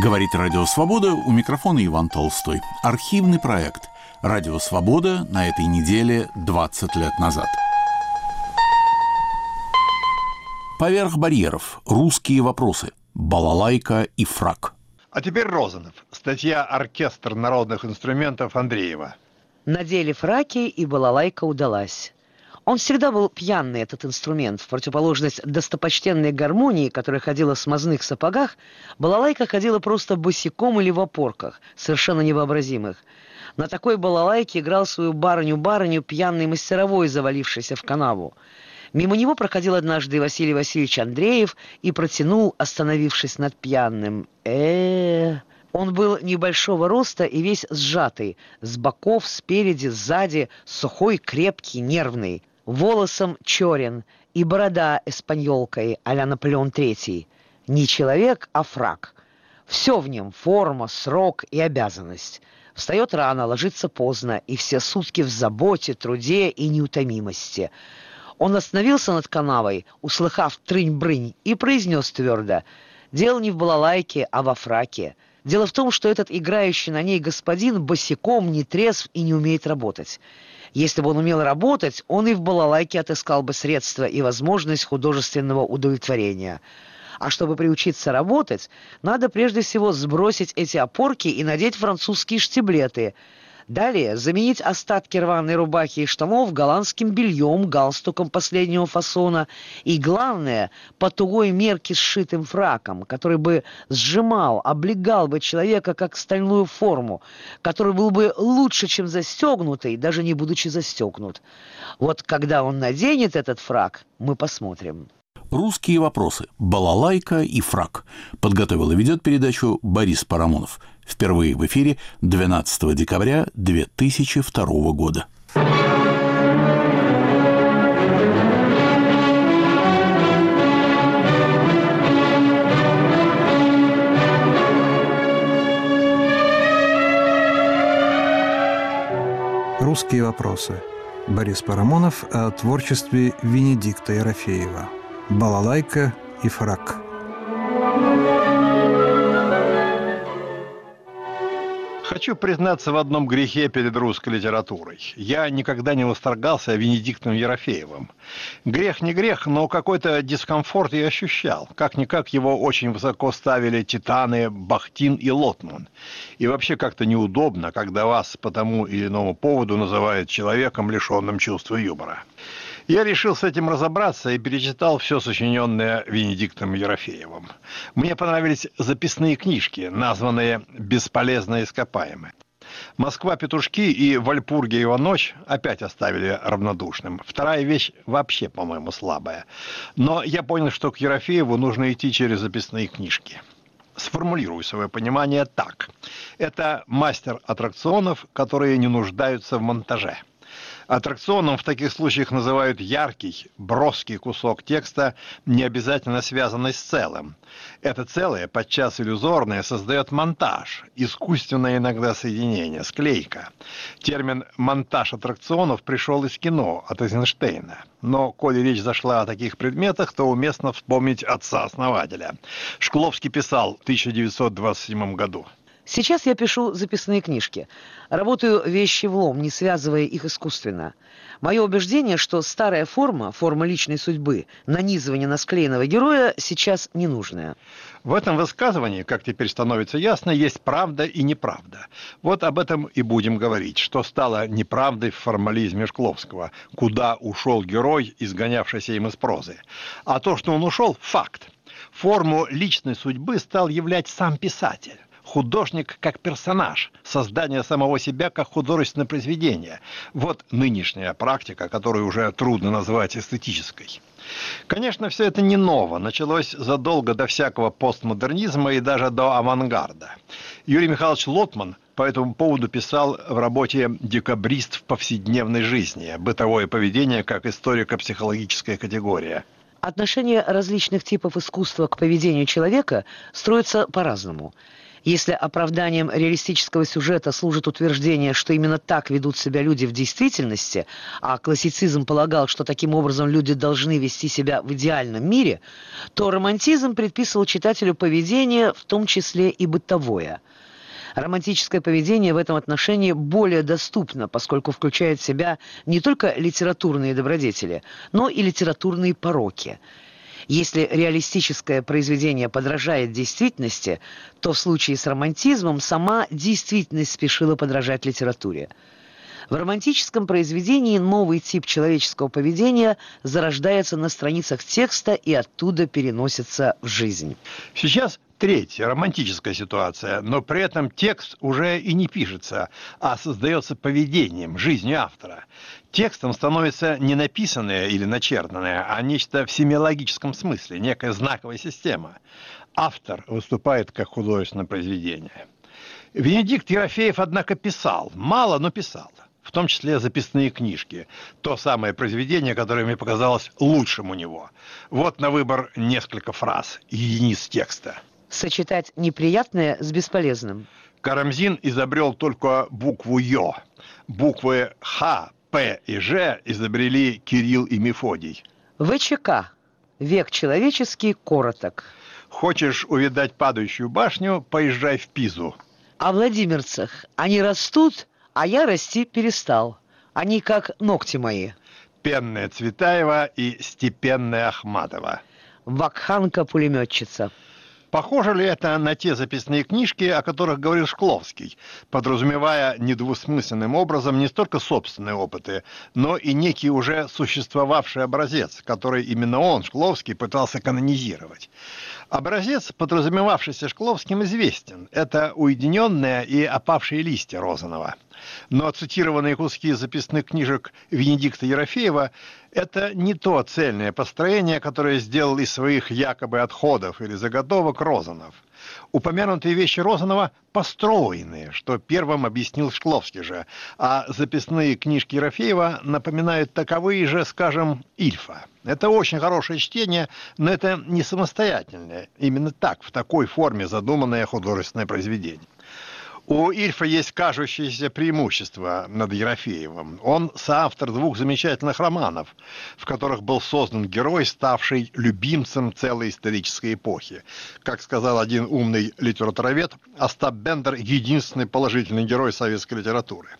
Говорит Радио Свобода, у микрофона Иван Толстой. Архивный проект «Радио Свобода» на этой неделе 20 лет назад. Поверх барьеров. Русские вопросы. Балалайка и фраг. А теперь Розанов. Статья «Оркестр народных инструментов» Андреева. Надели фраки, и балалайка удалась. Он всегда был пьяный, этот инструмент. В противоположность достопочтенной гармонии, которая ходила в смазных сапогах, балалайка ходила просто босиком или в опорках, совершенно невообразимых. На такой балалайке играл свою барыню-барыню пьяный мастеровой, завалившийся в канаву. Мимо него проходил однажды Василий Васильевич Андреев и протянул, остановившись над пьяным. э, Он был небольшого роста и весь сжатый, с боков, спереди, сзади, сухой, крепкий, нервный волосом черен и борода эспаньолкой а-ля Наполеон III. Не человек, а фраг. Все в нем – форма, срок и обязанность. Встает рано, ложится поздно, и все сутки в заботе, труде и неутомимости. Он остановился над канавой, услыхав трынь-брынь, и произнес твердо «Дело не в балалайке, а во фраке». Дело в том, что этот играющий на ней господин босиком, не трезв и не умеет работать. Если бы он умел работать, он и в балалайке отыскал бы средства и возможность художественного удовлетворения. А чтобы приучиться работать, надо прежде всего сбросить эти опорки и надеть французские штиблеты – Далее заменить остатки рваной рубахи и штанов голландским бельем, галстуком последнего фасона и, главное, по тугой мерке сшитым фраком, который бы сжимал, облегал бы человека как стальную форму, который был бы лучше, чем застегнутый, даже не будучи застегнут. Вот когда он наденет этот фрак, мы посмотрим. Русские вопросы. Балалайка и фрак. Подготовил и ведет передачу Борис Парамонов. Впервые в эфире 12 декабря 2002 года. Русские вопросы. Борис Парамонов о творчестве Венедикта Ерофеева. Балалайка и фрак. Хочу признаться в одном грехе перед русской литературой. Я никогда не восторгался Венедиктом Ерофеевым. Грех не грех, но какой-то дискомфорт я ощущал. Как-никак его очень высоко ставили Титаны, Бахтин и Лотман. И вообще как-то неудобно, когда вас по тому или иному поводу называют человеком, лишенным чувства юмора. Я решил с этим разобраться и перечитал все сочиненное Венедиктом Ерофеевым. Мне понравились записные книжки, названные «Бесполезно ископаемые». Москва, петушки и Вальпургиева ночь опять оставили равнодушным. Вторая вещь вообще, по-моему, слабая. Но я понял, что к Ерофееву нужно идти через записные книжки. Сформулирую свое понимание так. Это мастер аттракционов, которые не нуждаются в монтаже – Аттракционом в таких случаях называют яркий, броский кусок текста, не обязательно связанный с целым. Это целое, подчас иллюзорное, создает монтаж, искусственное иногда соединение, склейка. Термин «монтаж аттракционов» пришел из кино от Эйзенштейна. Но, коли речь зашла о таких предметах, то уместно вспомнить отца-основателя. Шкловский писал в 1927 году – Сейчас я пишу записные книжки. Работаю вещи в лом, не связывая их искусственно. Мое убеждение, что старая форма, форма личной судьбы, нанизывание на склеенного героя сейчас ненужная. В этом высказывании, как теперь становится ясно, есть правда и неправда. Вот об этом и будем говорить, что стало неправдой в формализме Шкловского, куда ушел герой, изгонявшийся им из прозы. А то, что он ушел – факт. Форму личной судьбы стал являть сам писатель художник как персонаж, создание самого себя как художественное произведение. Вот нынешняя практика, которую уже трудно назвать эстетической. Конечно, все это не ново. Началось задолго до всякого постмодернизма и даже до авангарда. Юрий Михайлович Лотман по этому поводу писал в работе «Декабрист в повседневной жизни. Бытовое поведение как историко-психологическая категория». Отношение различных типов искусства к поведению человека строится по-разному – Если оправданием реалистического сюжета служит утверждение, что именно так ведут себя люди в действительности, а классицизм полагал, что таким образом люди должны вести себя в идеальном мире, то романтизм предписывал читателю поведение, в том числе и бытовое. Романтическое поведение в этом отношении более доступно, поскольку включает в себя не только литературные добродетели, но и литературные пороки – если реалистическое произведение подражает действительности, то в случае с романтизмом сама действительность спешила подражать литературе. В романтическом произведении новый тип человеческого поведения зарождается на страницах текста и оттуда переносится в жизнь. Сейчас третья, романтическая ситуация, но при этом текст уже и не пишется, а создается поведением, жизнью автора. Текстом становится не написанное или начертанное, а нечто в семиологическом смысле, некая знаковая система. Автор выступает как художественное произведение. Венедикт Ерофеев, однако, писал. Мало, но писал в том числе записные книжки. То самое произведение, которое мне показалось лучшим у него. Вот на выбор несколько фраз, единиц текста – сочетать неприятное с бесполезным. Карамзин изобрел только букву «ё». Буквы «Х», «П» и «Ж» изобрели Кирилл и Мефодий. ВЧК. Век человеческий короток. Хочешь увидать падающую башню, поезжай в Пизу. О Владимирцах. Они растут, а я расти перестал. Они как ногти мои. Пенная Цветаева и степенная Ахматова. Вакханка-пулеметчица. Похоже ли это на те записные книжки, о которых говорил Шкловский, подразумевая недвусмысленным образом не столько собственные опыты, но и некий уже существовавший образец, который именно он, Шкловский, пытался канонизировать? Образец, подразумевавшийся Шкловским, известен. Это уединенные и опавшие листья Розанова – но цитированные куски записных книжек Венедикта Ерофеева – это не то цельное построение, которое сделал из своих якобы отходов или заготовок Розанов. Упомянутые вещи Розанова построенные, что первым объяснил Шкловский же, а записные книжки Ерофеева напоминают таковые же, скажем, Ильфа. Это очень хорошее чтение, но это не самостоятельное. Именно так, в такой форме задуманное художественное произведение. У Ильфа есть кажущееся преимущество над Ерофеевым. Он соавтор двух замечательных романов, в которых был создан герой, ставший любимцем целой исторической эпохи. Как сказал один умный литературовед, Остап Бендер – единственный положительный герой советской литературы.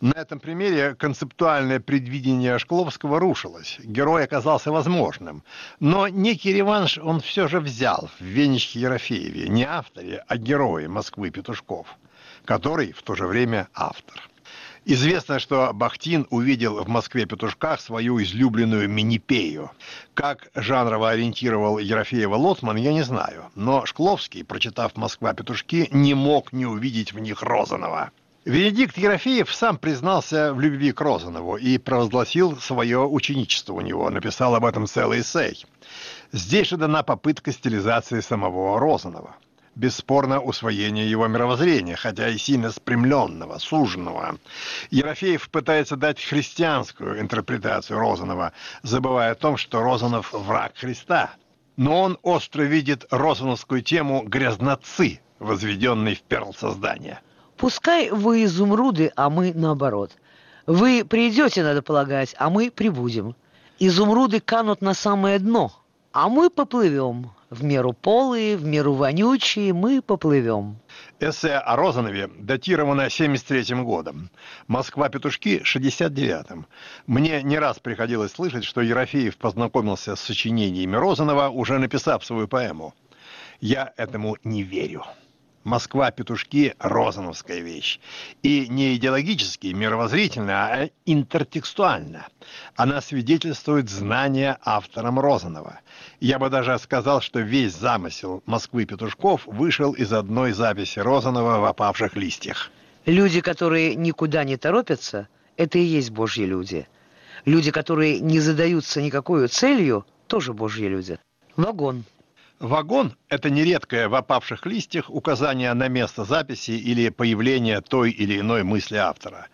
На этом примере концептуальное предвидение Шкловского рушилось. Герой оказался возможным. Но некий реванш он все же взял в Венечке Ерофееве. Не авторе, а герое Москвы Петушков который в то же время автор. Известно, что Бахтин увидел в Москве-петушках свою излюбленную минипею. Как жанрово ориентировал Ерофеева Лотман, я не знаю. Но Шкловский, прочитав «Москва-петушки», не мог не увидеть в них Розанова. Венедикт Ерофеев сам признался в любви к Розанову и провозгласил свое ученичество у него, написал об этом целый эссей. Здесь же дана попытка стилизации самого Розанова бесспорно усвоение его мировоззрения, хотя и сильно спрямленного, суженного. Ерофеев пытается дать христианскую интерпретацию Розанова, забывая о том, что Розанов – враг Христа. Но он остро видит розановскую тему грязноцы, возведенной в перл создания. «Пускай вы изумруды, а мы наоборот. Вы придете, надо полагать, а мы прибудем. Изумруды канут на самое дно, а мы поплывем. В меру полые, в меру вонючие мы поплывем. Эссе о Розанове датировано 73 годом. Москва-петушки 69-м. Мне не раз приходилось слышать, что Ерофеев познакомился с сочинениями Розанова, уже написав свою поэму. Я этому не верю. Москва-петушки – розановская вещь. И не идеологически, мировоззрительно, а интертекстуально. Она свидетельствует знания автором Розанова. Я бы даже сказал, что весь замысел Москвы-петушков вышел из одной записи Розанова в «Опавших листьях». Люди, которые никуда не торопятся, это и есть божьи люди. Люди, которые не задаются никакой целью, тоже божьи люди. Вагон. Вагон – это нередкое в опавших листьях указание на место записи или появление той или иной мысли автора.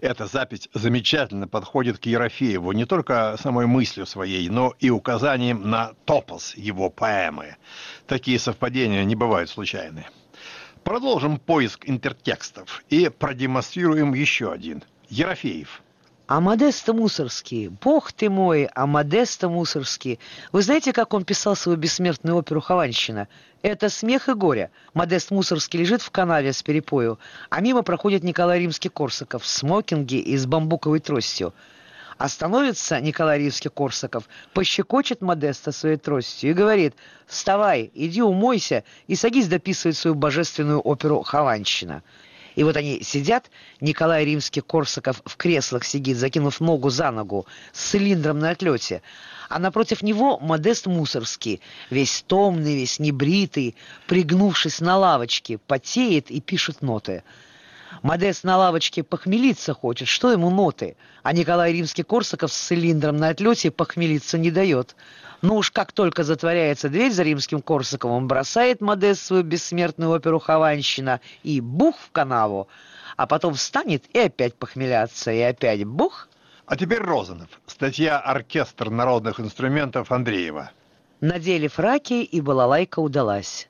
Эта запись замечательно подходит к Ерофееву не только самой мыслью своей, но и указанием на топос его поэмы. Такие совпадения не бывают случайны. Продолжим поиск интертекстов и продемонстрируем еще один. Ерофеев. А Модеста Мусорский, бог ты мой, а Модеста Мусорский. Вы знаете, как он писал свою бессмертную оперу «Хованщина»? Это смех и горе. Модест Мусорский лежит в канаве с перепою, а мимо проходит Николай Римский-Корсаков в смокинге и с бамбуковой тростью. Остановится Николай Римский-Корсаков, пощекочет Модеста своей тростью и говорит «Вставай, иди умойся и садись дописывать свою божественную оперу «Хованщина». И вот они сидят, Николай Римский-Корсаков в креслах сидит, закинув ногу за ногу, с цилиндром на отлете, а напротив него Модест Мусорский, весь томный, весь небритый, пригнувшись на лавочке, потеет и пишет ноты. Модест на лавочке похмелиться хочет, что ему ноты? А Николай Римский-Корсаков с цилиндром на отлете похмелиться не дает. Но уж как только затворяется дверь за римским Корсаковым, бросает Модест свою бессмертную оперу «Хованщина» и бух в канаву, а потом встанет и опять похмеляться, и опять бух. А теперь Розанов. Статья «Оркестр народных инструментов» Андреева. Надели фраки, и балалайка удалась.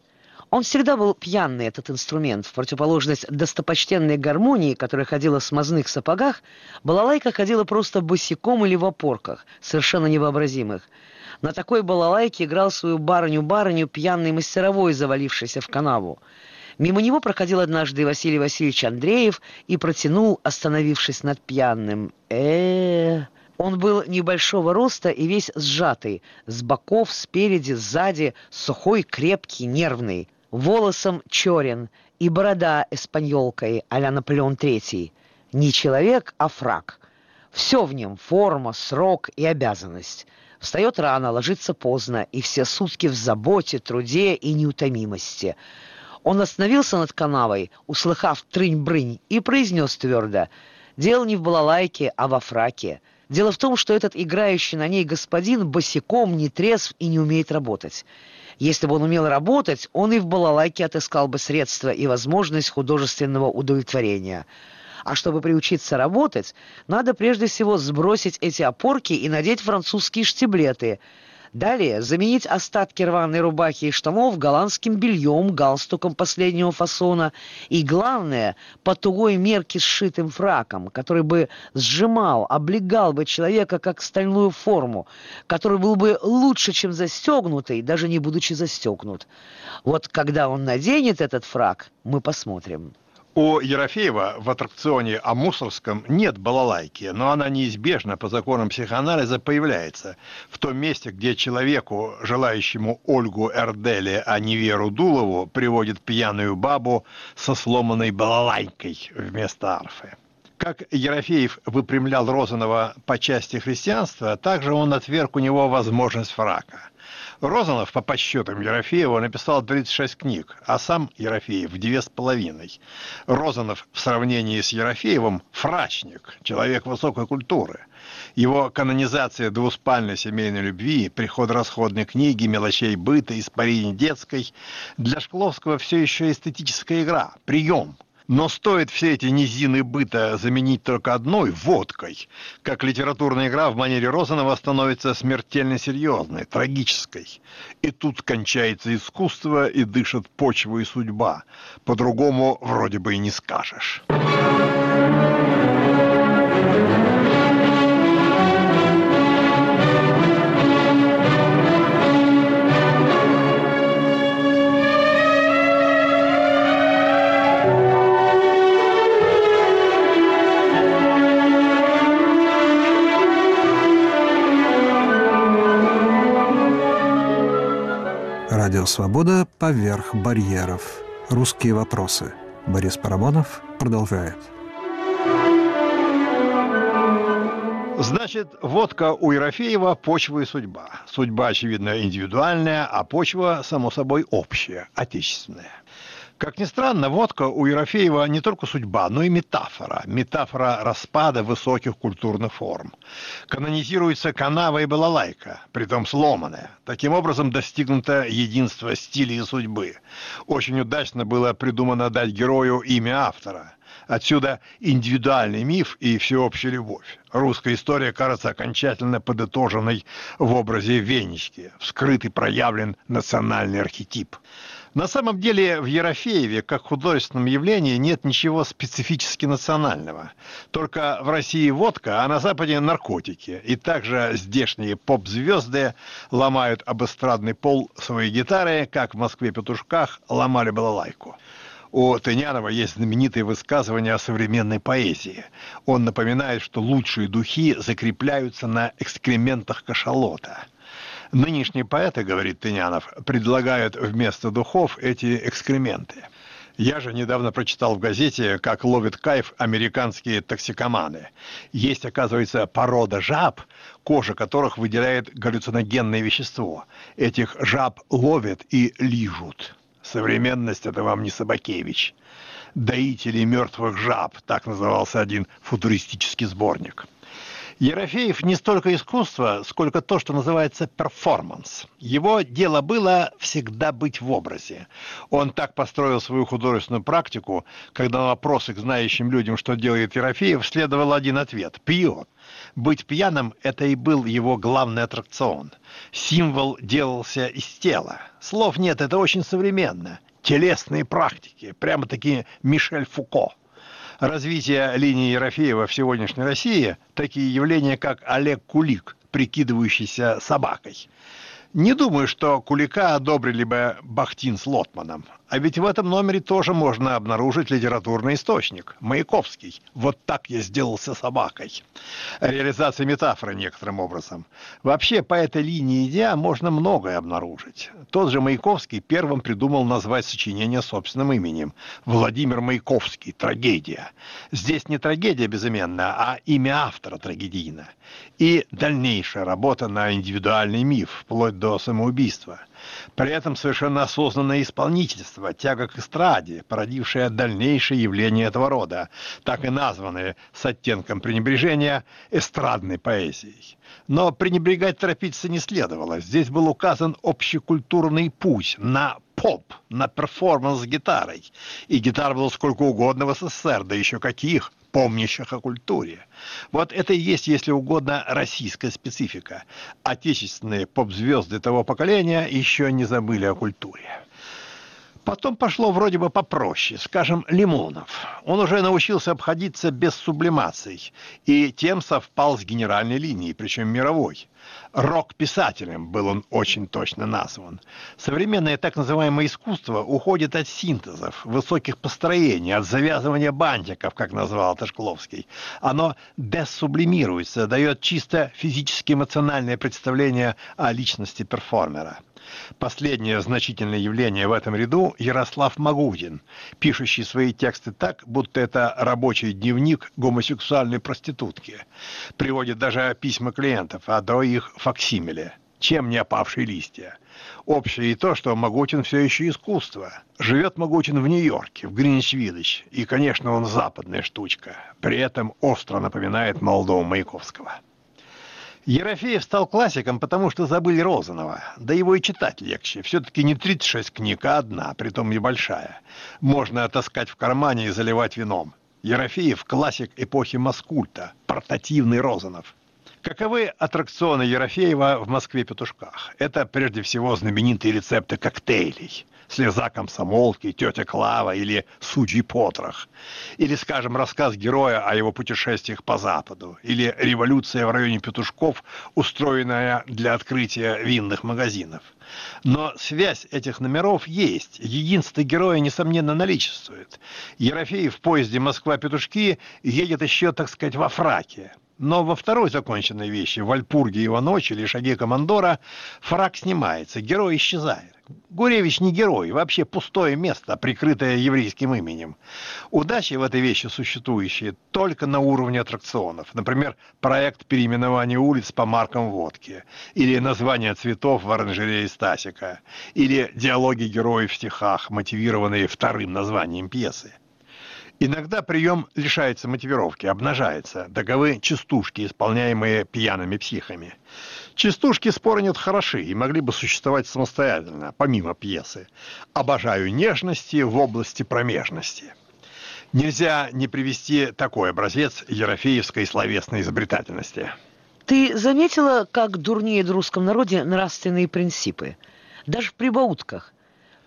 Он всегда был пьяный, этот инструмент. В противоположность достопочтенной гармонии, которая ходила в смазных сапогах, балалайка ходила просто босиком или в опорках, совершенно невообразимых. На такой балалайке играл свою барыню-барыню пьяный мастеровой, завалившийся в канаву. Мимо него проходил однажды Василий Васильевич Андреев и протянул, остановившись над пьяным. э, -э Он был небольшого роста и весь сжатый, с боков, спереди, сзади, сухой, крепкий, нервный. Волосом черен и борода эспаньолкой а-ля Наполеон Третий. Не человек, а фраг. Все в нем — форма, срок и обязанность. Встает рано, ложится поздно, и все сутки в заботе, труде и неутомимости. Он остановился над канавой, услыхав трынь-брынь, и произнес твердо «Дело не в балалайке, а во фраке». Дело в том, что этот играющий на ней господин босиком, не трезв и не умеет работать. Если бы он умел работать, он и в балалайке отыскал бы средства и возможность художественного удовлетворения. А чтобы приучиться работать, надо прежде всего сбросить эти опорки и надеть французские штиблеты. Далее заменить остатки рваной рубахи и штанов голландским бельем, галстуком последнего фасона и, главное, по тугой мерке сшитым фраком, который бы сжимал, облегал бы человека как стальную форму, который был бы лучше, чем застегнутый, даже не будучи застегнут. Вот когда он наденет этот фрак, мы посмотрим. У Ерофеева в аттракционе о Мусорском нет балалайки, но она неизбежно по законам психоанализа появляется в том месте, где человеку, желающему Ольгу Эрдели, а не Веру Дулову, приводит пьяную бабу со сломанной балалайкой вместо арфы. Как Ерофеев выпрямлял Розанова по части христианства, также он отверг у него возможность фрака – Розанов, по подсчетам Ерофеева, написал 36 книг, а сам Ерофеев – две с половиной. Розанов в сравнении с Ерофеевым – фрачник, человек высокой культуры. Его канонизация двуспальной семейной любви, приход расходной книги, мелочей быта, испарение детской – для Шкловского все еще эстетическая игра, прием – но стоит все эти низины быта заменить только одной – водкой, как литературная игра в манере Розанова становится смертельно серьезной, трагической. И тут кончается искусство и дышит почва и судьба. По-другому вроде бы и не скажешь. «Свобода» поверх барьеров. Русские вопросы. Борис Парамонов продолжает. Значит, водка у Ерофеева – почва и судьба. Судьба, очевидно, индивидуальная, а почва, само собой, общая, отечественная. Как ни странно, водка у Ерофеева не только судьба, но и метафора. Метафора распада высоких культурных форм. Канонизируется канава и балалайка, притом сломанная. Таким образом достигнуто единство стиля и судьбы. Очень удачно было придумано дать герою имя автора. Отсюда индивидуальный миф и всеобщая любовь. Русская история кажется окончательно подытоженной в образе Венечки. Вскрыт и проявлен национальный архетип. На самом деле в Ерофееве, как художественном явлении, нет ничего специфически национального. Только в России водка, а на Западе наркотики. И также здешние поп-звезды ломают об эстрадный пол свои гитары, как в Москве-Петушках ломали балалайку. У Тынянова есть знаменитые высказывания о современной поэзии. Он напоминает, что лучшие духи закрепляются на экскрементах кашалота – Нынешние поэты, говорит Тынянов, предлагают вместо духов эти экскременты. Я же недавно прочитал в газете, как ловят кайф американские токсикоманы. Есть, оказывается, порода жаб, кожа которых выделяет галлюциногенное вещество. Этих жаб ловят и лижут. Современность – это вам не Собакевич. «Доители мертвых жаб» – так назывался один футуристический сборник – Ерофеев не столько искусство, сколько то, что называется перформанс. Его дело было всегда быть в образе. Он так построил свою художественную практику, когда на вопросы к знающим людям, что делает Ерофеев, следовал один ответ – пьет. Быть пьяным – это и был его главный аттракцион. Символ делался из тела. Слов нет, это очень современно. Телесные практики, прямо-таки Мишель Фуко – развития линии Ерофеева в сегодняшней России такие явления, как Олег Кулик, прикидывающийся собакой. Не думаю, что Кулика одобрили бы Бахтин с Лотманом. А ведь в этом номере тоже можно обнаружить литературный источник. Маяковский. Вот так я сделался собакой. Реализация метафоры некоторым образом. Вообще, по этой линии идея можно многое обнаружить. Тот же Маяковский первым придумал назвать сочинение собственным именем. Владимир Маяковский. Трагедия. Здесь не трагедия безыменная, а имя автора трагедийно. И дальнейшая работа на индивидуальный миф, вплоть до самоубийства. При этом совершенно осознанное исполнительство, тяга к эстраде, породившее дальнейшее явление этого рода, так и названные с оттенком пренебрежения эстрадной поэзией. Но пренебрегать торопиться не следовало. Здесь был указан общекультурный путь на поп, на перформанс с гитарой. И гитар было сколько угодно в СССР, да еще каких помнящих о культуре. Вот это и есть, если угодно, российская специфика. Отечественные поп-звезды того поколения еще не забыли о культуре. Потом пошло вроде бы попроще, скажем, Лимонов. Он уже научился обходиться без сублимаций, и тем совпал с генеральной линией, причем мировой. Рок-писателем был он очень точно назван. Современное так называемое искусство уходит от синтезов, высоких построений, от завязывания бантиков, как назвал Ташкловский. Оно десублимируется, дает чисто физически-эмоциональное представление о личности перформера. Последнее значительное явление в этом ряду – Ярослав Магутин, пишущий свои тексты так, будто это рабочий дневник гомосексуальной проститутки. Приводит даже письма клиентов, а до их факсимиле. Чем не опавшие листья? Общее и то, что Магутин все еще искусство. Живет Магутин в Нью-Йорке, в Гринич-Видыч, и, конечно, он западная штучка. При этом остро напоминает молодого Маяковского. Ерофеев стал классиком, потому что забыли Розанова. Да его и читать легче. Все-таки не 36 книг, а одна, притом небольшая. Можно отаскать в кармане и заливать вином. Ерофеев – классик эпохи Маскульта, портативный Розанов. Каковы аттракционы Ерофеева в Москве-Петушках? Это прежде всего знаменитые рецепты коктейлей – слеза комсомолки, тетя Клава или Суджий Потрох. Или, скажем, рассказ героя о его путешествиях по Западу. Или революция в районе Петушков, устроенная для открытия винных магазинов. Но связь этих номеров есть. Единство героя, несомненно, наличествует. Ерофей в поезде «Москва-Петушки» едет еще, так сказать, во фраке. Но во второй законченной вещи, в «Вальпурге его ночи» или «Шаге командора» фраг снимается, герой исчезает. Гуревич не герой, вообще пустое место, прикрытое еврейским именем. Удачи в этой вещи существующие только на уровне аттракционов. Например, проект переименования улиц по маркам водки, или название цветов в оранжерее Стасика, или диалоги героев в стихах, мотивированные вторым названием пьесы. Иногда прием лишается мотивировки, обнажается. Таковы частушки, исполняемые пьяными психами. Частушки, споры нет, хороши и могли бы существовать самостоятельно, помимо пьесы. Обожаю нежности в области промежности. Нельзя не привести такой образец ерофеевской словесной изобретательности. Ты заметила, как дурнеют в русском народе нравственные принципы? Даже в прибаутках.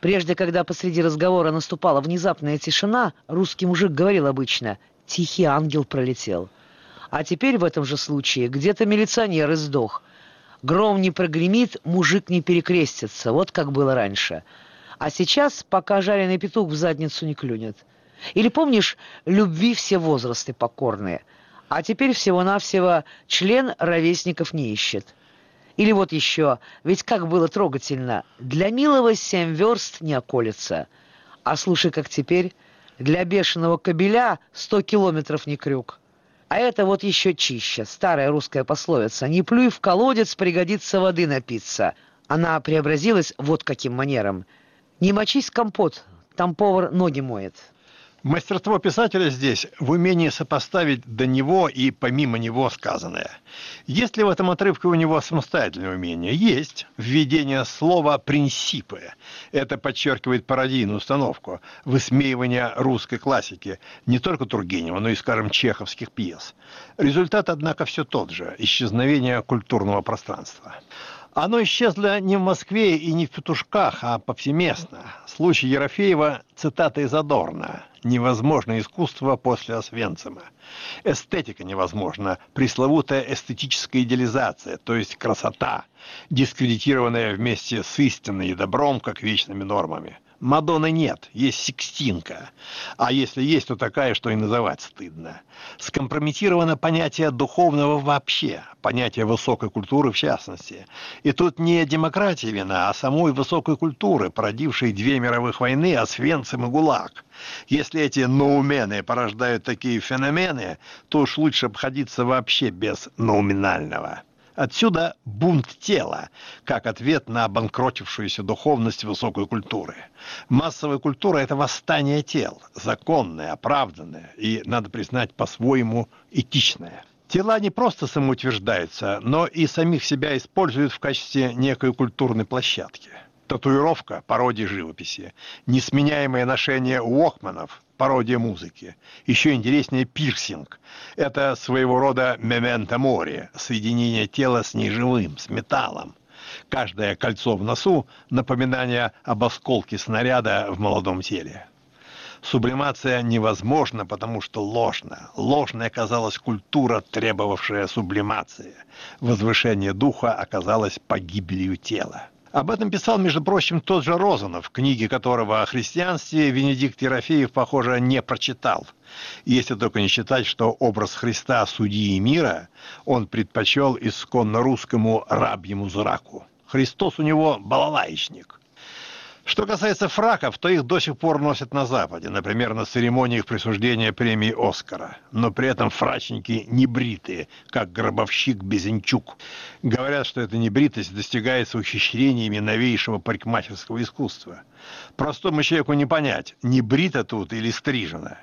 Прежде, когда посреди разговора наступала внезапная тишина, русский мужик говорил обычно «тихий ангел пролетел». А теперь в этом же случае где-то милиционер издох. Гром не прогремит, мужик не перекрестится, вот как было раньше. А сейчас, пока жареный петух в задницу не клюнет. Или помнишь, любви все возрасты покорные. А теперь всего-навсего член ровесников не ищет. Или вот еще, ведь как было трогательно, для милого семь верст не околется. А слушай, как теперь, для бешеного кобеля сто километров не крюк. А это вот еще чище, старая русская пословица. «Не плюй в колодец, пригодится воды напиться». Она преобразилась вот каким манером. «Не мочись компот, там повар ноги моет». Мастерство писателя здесь в умении сопоставить до него и помимо него сказанное. Есть ли в этом отрывке у него самостоятельное умение? Есть. Введение слова «принципы». Это подчеркивает пародийную установку высмеивания русской классики, не только Тургенева, но и, скажем, чеховских пьес. Результат, однако, все тот же – исчезновение культурного пространства. Оно исчезло не в Москве и не в Петушках, а повсеместно. Случай Ерофеева – цитата из Адорна. «Невозможно искусство после Освенцима». Эстетика невозможна, пресловутая эстетическая идеализация, то есть красота, дискредитированная вместе с истиной и добром, как вечными нормами – Мадонны нет, есть Сикстинка. А если есть, то такая, что и называть стыдно. Скомпрометировано понятие духовного вообще, понятие высокой культуры в частности. И тут не демократия вина, а самой высокой культуры, породившей две мировых войны, Освенцим и ГУЛАГ. Если эти ноумены порождают такие феномены, то уж лучше обходиться вообще без ноуминального. Отсюда бунт тела, как ответ на обанкротившуюся духовность высокой культуры. Массовая культура – это восстание тел, законное, оправданное и, надо признать, по-своему этичное. Тела не просто самоутверждаются, но и самих себя используют в качестве некой культурной площадки – татуировка – пародия живописи, несменяемое ношение уокманов – пародия музыки. Еще интереснее пирсинг. Это своего рода мементо мори, соединение тела с неживым, с металлом. Каждое кольцо в носу – напоминание об осколке снаряда в молодом теле. Сублимация невозможна, потому что ложна. Ложной оказалась культура, требовавшая сублимации. Возвышение духа оказалось погибелью тела. Об этом писал, между прочим, тот же Розанов, книги которого о христианстве Венедикт Ерофеев, похоже, не прочитал. Если только не считать, что образ Христа судьи мира он предпочел исконно русскому рабьему зраку. Христос у него балалаечник. Что касается фраков, то их до сих пор носят на Западе, например, на церемониях присуждения премии «Оскара». Но при этом фрачники не бритые, как гробовщик Безенчук. Говорят, что эта небритость достигается ухищрениями новейшего парикмахерского искусства. Простому человеку не понять, не брита тут или стрижена.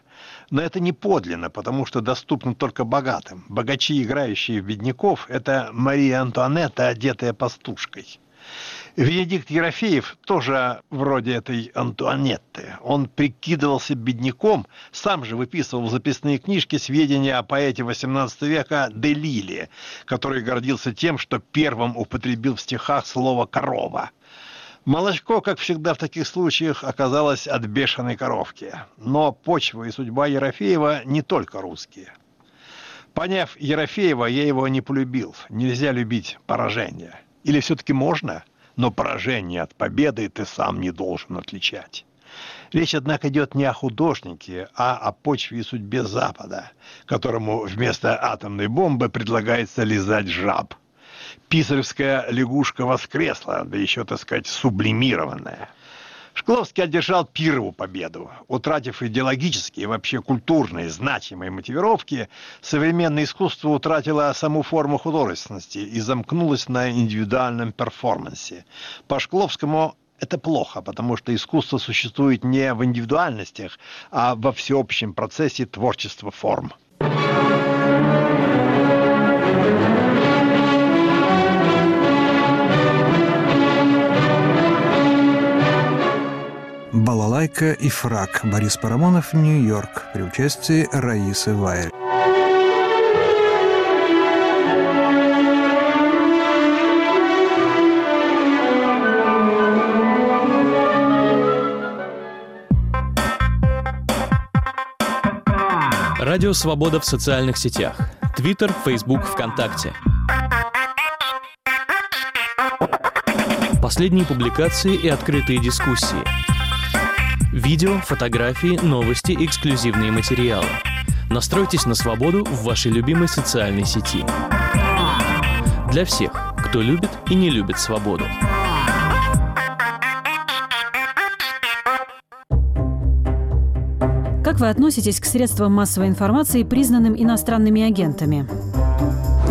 Но это не подлинно, потому что доступно только богатым. Богачи, играющие в бедняков, это Мария Антуанетта, одетая пастушкой. Венедикт Ерофеев тоже вроде этой Антуанетты. Он прикидывался бедняком, сам же выписывал в записные книжки сведения о поэте XVIII века Делиле, который гордился тем, что первым употребил в стихах слово «корова». Молочко, как всегда в таких случаях, оказалось от бешеной коровки. Но почва и судьба Ерофеева не только русские. Поняв Ерофеева, я его не полюбил. Нельзя любить поражение. Или все-таки можно – но поражение от победы ты сам не должен отличать. Речь, однако, идет не о художнике, а о почве и судьбе Запада, которому вместо атомной бомбы предлагается лизать жаб. Писаревская лягушка воскресла, да еще, так сказать, сублимированная. Шкловский одержал первую победу. Утратив идеологические и вообще культурные значимые мотивировки, современное искусство утратило саму форму художественности и замкнулось на индивидуальном перформансе. По Шкловскому это плохо, потому что искусство существует не в индивидуальностях, а во всеобщем процессе творчества форм. «Балалайка и фраг» Борис Парамонов, Нью-Йорк, при участии Раисы Вайль. Радио «Свобода» в социальных сетях. Твиттер, Фейсбук, ВКонтакте. Последние публикации и открытые дискуссии – Видео, фотографии, новости, эксклюзивные материалы. Настройтесь на свободу в вашей любимой социальной сети. Для всех, кто любит и не любит свободу. Как вы относитесь к средствам массовой информации, признанным иностранными агентами?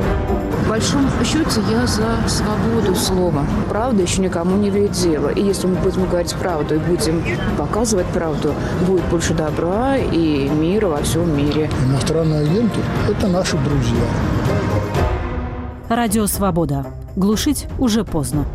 В большом счете я за свободу слова. Правда еще никому не вредила. И если мы будем говорить правду и будем показывать правду, будет больше добра и мира во всем мире. Иностранные агенты – это наши друзья. Радио «Свобода». Глушить уже поздно.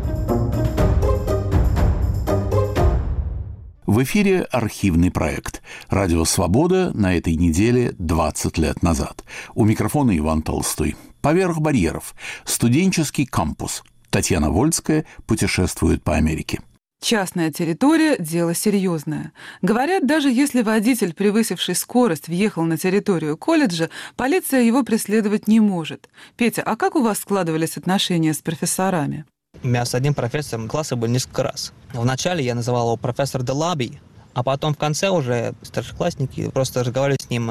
В эфире архивный проект «Радио Свобода» на этой неделе 20 лет назад. У микрофона Иван Толстой. Поверх барьеров. Студенческий кампус. Татьяна Вольская путешествует по Америке. Частная территория – дело серьезное. Говорят, даже если водитель, превысивший скорость, въехал на территорию колледжа, полиция его преследовать не может. Петя, а как у вас складывались отношения с профессорами? У меня с одним профессором класса был несколько раз. Вначале я называл его профессор Делаби, а потом в конце уже старшеклассники просто разговаривали с ним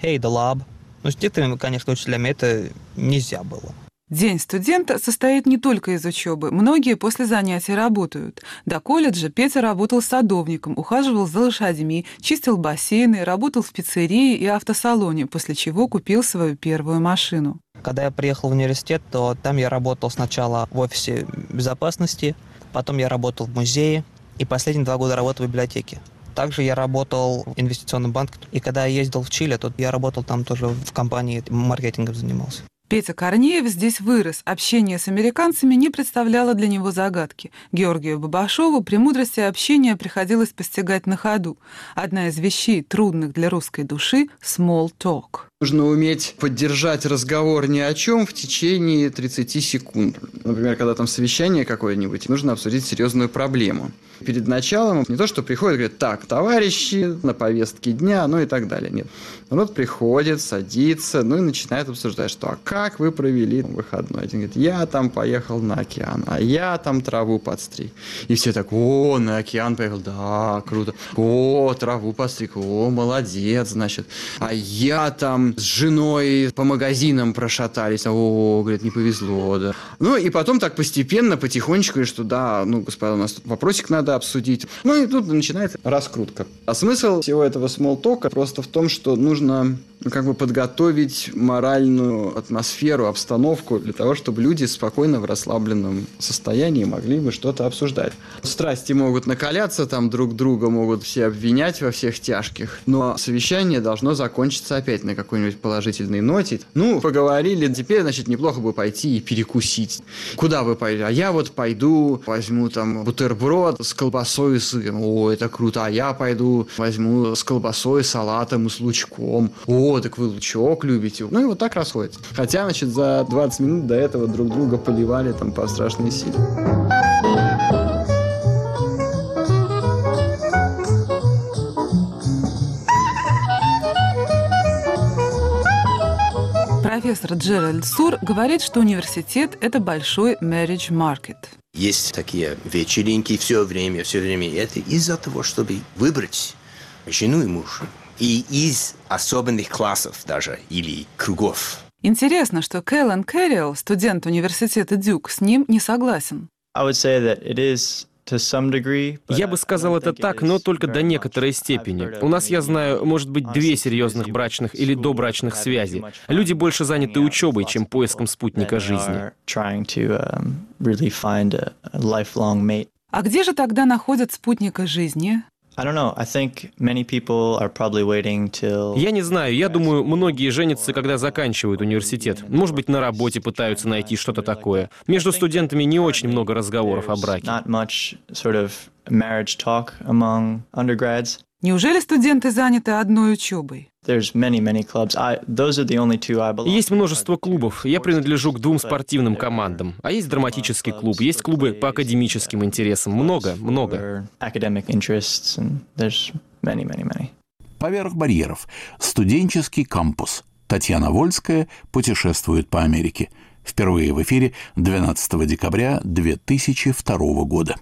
«Hey, Делаб», но с некоторыми, конечно, учителями это нельзя было. День студента состоит не только из учебы. Многие после занятий работают. До колледжа Петя работал садовником, ухаживал за лошадьми, чистил бассейны, работал в пиццерии и автосалоне, после чего купил свою первую машину. Когда я приехал в университет, то там я работал сначала в офисе безопасности, потом я работал в музее, и последние два года работал в библиотеке. Также я работал в инвестиционном банке. И когда я ездил в Чили, то я работал там тоже в компании, маркетингом занимался. Петя Корнеев здесь вырос. Общение с американцами не представляло для него загадки. Георгию Бабашову премудрости общения приходилось постигать на ходу. Одна из вещей, трудных для русской души – small talk. Нужно уметь поддержать разговор ни о чем в течение 30 секунд. Например, когда там совещание какое-нибудь, нужно обсудить серьезную проблему. Перед началом не то, что приходит и говорит, так, товарищи, на повестке дня, ну и так далее. Нет. Вот приходит, садится, ну и начинает обсуждать, что а как вы провели выходной? Один говорит, я там поехал на океан, а я там траву подстриг. И все так, о, на океан поехал, да, круто. О, траву подстриг, о, молодец, значит. А я там с женой по магазинам прошатались, о, говорит, не повезло, да. Ну и потом так постепенно, потихонечку, говорит, что да, ну, господа, у нас тут вопросик надо обсудить. Ну и тут начинается раскрутка. А смысл всего этого смолтока просто в том, что нужно ну, как бы подготовить моральную атмосферу, обстановку для того, чтобы люди спокойно в расслабленном состоянии могли бы что-то обсуждать. Страсти могут накаляться, там друг друга могут все обвинять во всех тяжких, но совещание должно закончиться опять на какой-нибудь положительной ноте. Ну, поговорили, теперь, значит, неплохо бы пойти и перекусить. Куда вы пойдете? А я вот пойду, возьму там бутерброд с колбасой и сыром. О, это круто. А я пойду, возьму с колбасой, салатом и с лучком. О, так вы лучок любите. Ну и вот так расходится. Хотя, значит, за 20 минут до этого друг друга поливали там по страшной силе. Профессор Джеральд Сур говорит, что университет – это большой marriage market. Есть такие вечеринки все время, все время. Это из-за того, чтобы выбрать жену и мужа и из особенных классов даже или кругов. Интересно, что Кэллен Кэрриэл, студент университета Дюк, с ним не согласен. Я бы сказал это так, но только до некоторой степени. У нас, я знаю, может быть две серьезных брачных или добрачных связи. Люди больше заняты учебой, чем поиском спутника жизни. А где же тогда находят спутника жизни? Я не знаю, я думаю, многие женятся, когда заканчивают университет. Может быть, на работе пытаются найти что-то такое. Между студентами не очень много разговоров о браке. Неужели студенты заняты одной учебой? Есть множество клубов. Я принадлежу к двум спортивным командам. А есть драматический клуб, есть клубы по академическим интересам. Много, много. Поверх барьеров. Студенческий кампус. Татьяна Вольская путешествует по Америке. Впервые в эфире 12 декабря 2002 года.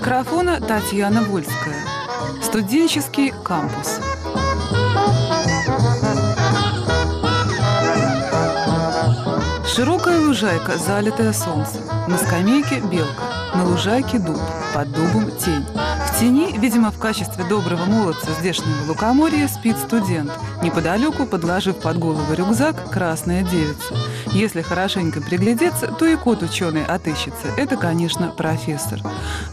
Микрофона Татьяна Вольская. Студенческий кампус. Широкая лужайка, залитая солнцем. На скамейке белка, на лужайке дуб, под дубом тень. Тени, видимо, в качестве доброго молодца здешнего лукоморья, спит студент. Неподалеку, подложив под голову рюкзак, красная девица. Если хорошенько приглядеться, то и кот ученый отыщется. Это, конечно, профессор.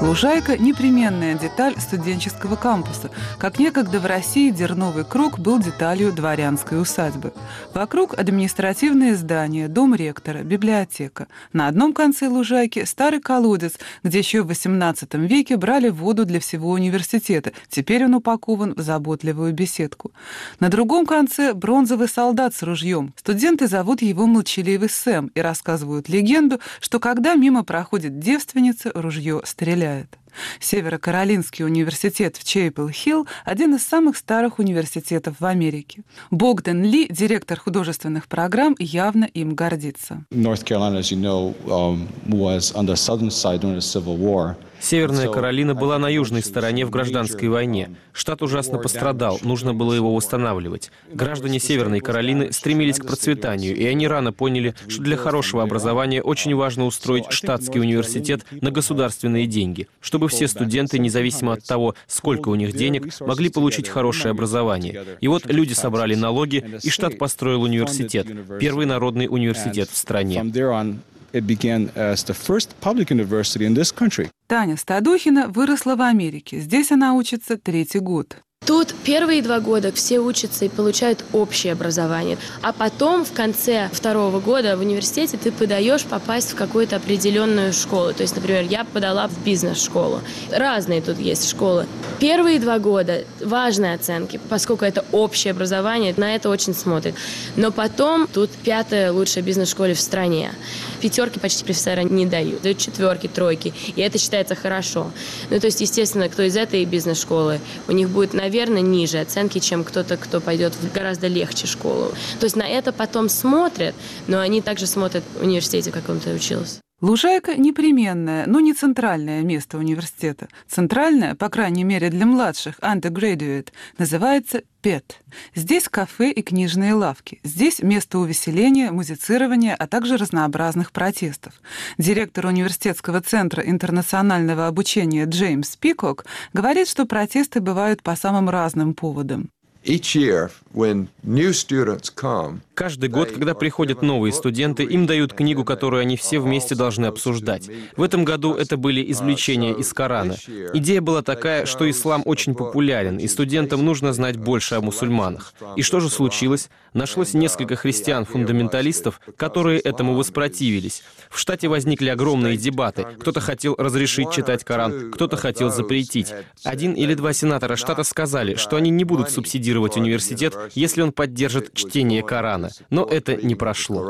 Лужайка – непременная деталь студенческого кампуса, как некогда в России Дерновый круг был деталью дворянской усадьбы. Вокруг административные здания, дом ректора, библиотека. На одном конце лужайки старый колодец, где еще в XVIII веке брали воду для всего университета. Теперь он упакован в заботливую беседку. На другом конце бронзовый солдат с ружьем. Студенты зовут его Молчаливый Сэм и рассказывают легенду, что когда мимо проходит девственница, ружье стреляет. Северо-Каролинский университет в Чейпл-Хилл – один из самых старых университетов в Америке. Богдан Ли, директор художественных программ, явно им гордится. North Carolina, as you know, um, was on the southern side during the Civil War. Северная Каролина была на южной стороне в гражданской войне. Штат ужасно пострадал, нужно было его восстанавливать. Граждане Северной Каролины стремились к процветанию, и они рано поняли, что для хорошего образования очень важно устроить штатский университет на государственные деньги, чтобы все студенты, независимо от того, сколько у них денег, могли получить хорошее образование. И вот люди собрали налоги, и штат построил университет, первый народный университет в стране. Таня Стадухина выросла в Америке. Здесь она учится третий год. Тут первые два года все учатся и получают общее образование. А потом, в конце второго года в университете ты подаешь попасть в какую-то определенную школу. То есть, например, я подала в бизнес-школу. Разные тут есть школы. Первые два года важные оценки, поскольку это общее образование, на это очень смотрят. Но потом тут пятая лучшая бизнес-школа в стране. Пятерки почти профессора не дают, дают четверки, тройки. И это считается хорошо. Ну, то есть, естественно, кто из этой бизнес-школы, у них будет, наверное, наверное, ниже оценки, чем кто-то, кто пойдет в гораздо легче школу. То есть на это потом смотрят, но они также смотрят в университете, в каком ты учился. Лужайка – непременное, но не центральное место университета. Центральное, по крайней мере для младших, undergraduate, называется ПЕТ. Здесь кафе и книжные лавки. Здесь место увеселения, музицирования, а также разнообразных протестов. Директор университетского центра интернационального обучения Джеймс Пикок говорит, что протесты бывают по самым разным поводам. Каждый год, когда приходят новые студенты, им дают книгу, которую они все вместе должны обсуждать. В этом году это были извлечения из Корана. Идея была такая, что ислам очень популярен, и студентам нужно знать больше о мусульманах. И что же случилось? Нашлось несколько христиан-фундаменталистов, которые этому воспротивились. В штате возникли огромные дебаты. Кто-то хотел разрешить читать Коран, кто-то хотел запретить. Один или два сенатора штата сказали, что они не будут субсидировать университет, если он поддержит чтение Корана. Но это не прошло.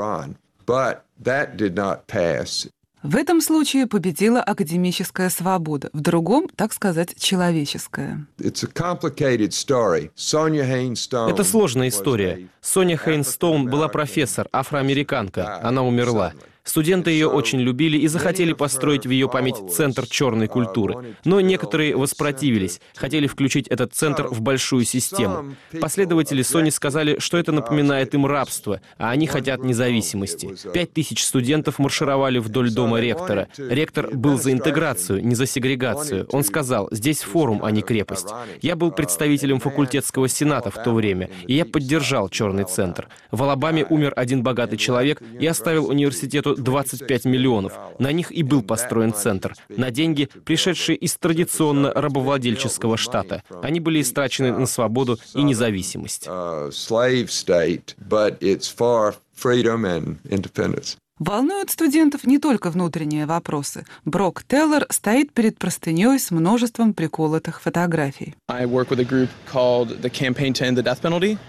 В этом случае победила академическая свобода, в другом, так сказать, человеческая. Это сложная история. Соня Хейнстоун была профессор, афроамериканка. Она умерла. Студенты ее очень любили и захотели построить в ее память центр черной культуры. Но некоторые воспротивились, хотели включить этот центр в большую систему. Последователи Сони сказали, что это напоминает им рабство, а они хотят независимости. Пять тысяч студентов маршировали вдоль дома ректора. Ректор был за интеграцию, не за сегрегацию. Он сказал, здесь форум, а не крепость. Я был представителем факультетского сената в то время, и я поддержал черный центр. В Алабаме умер один богатый человек и оставил университету 25 миллионов. На них и был построен центр. На деньги, пришедшие из традиционно рабовладельческого штата. Они были истрачены на свободу и независимость. Волнуют студентов не только внутренние вопросы. Брок Теллер стоит перед простыней с множеством приколотых фотографий.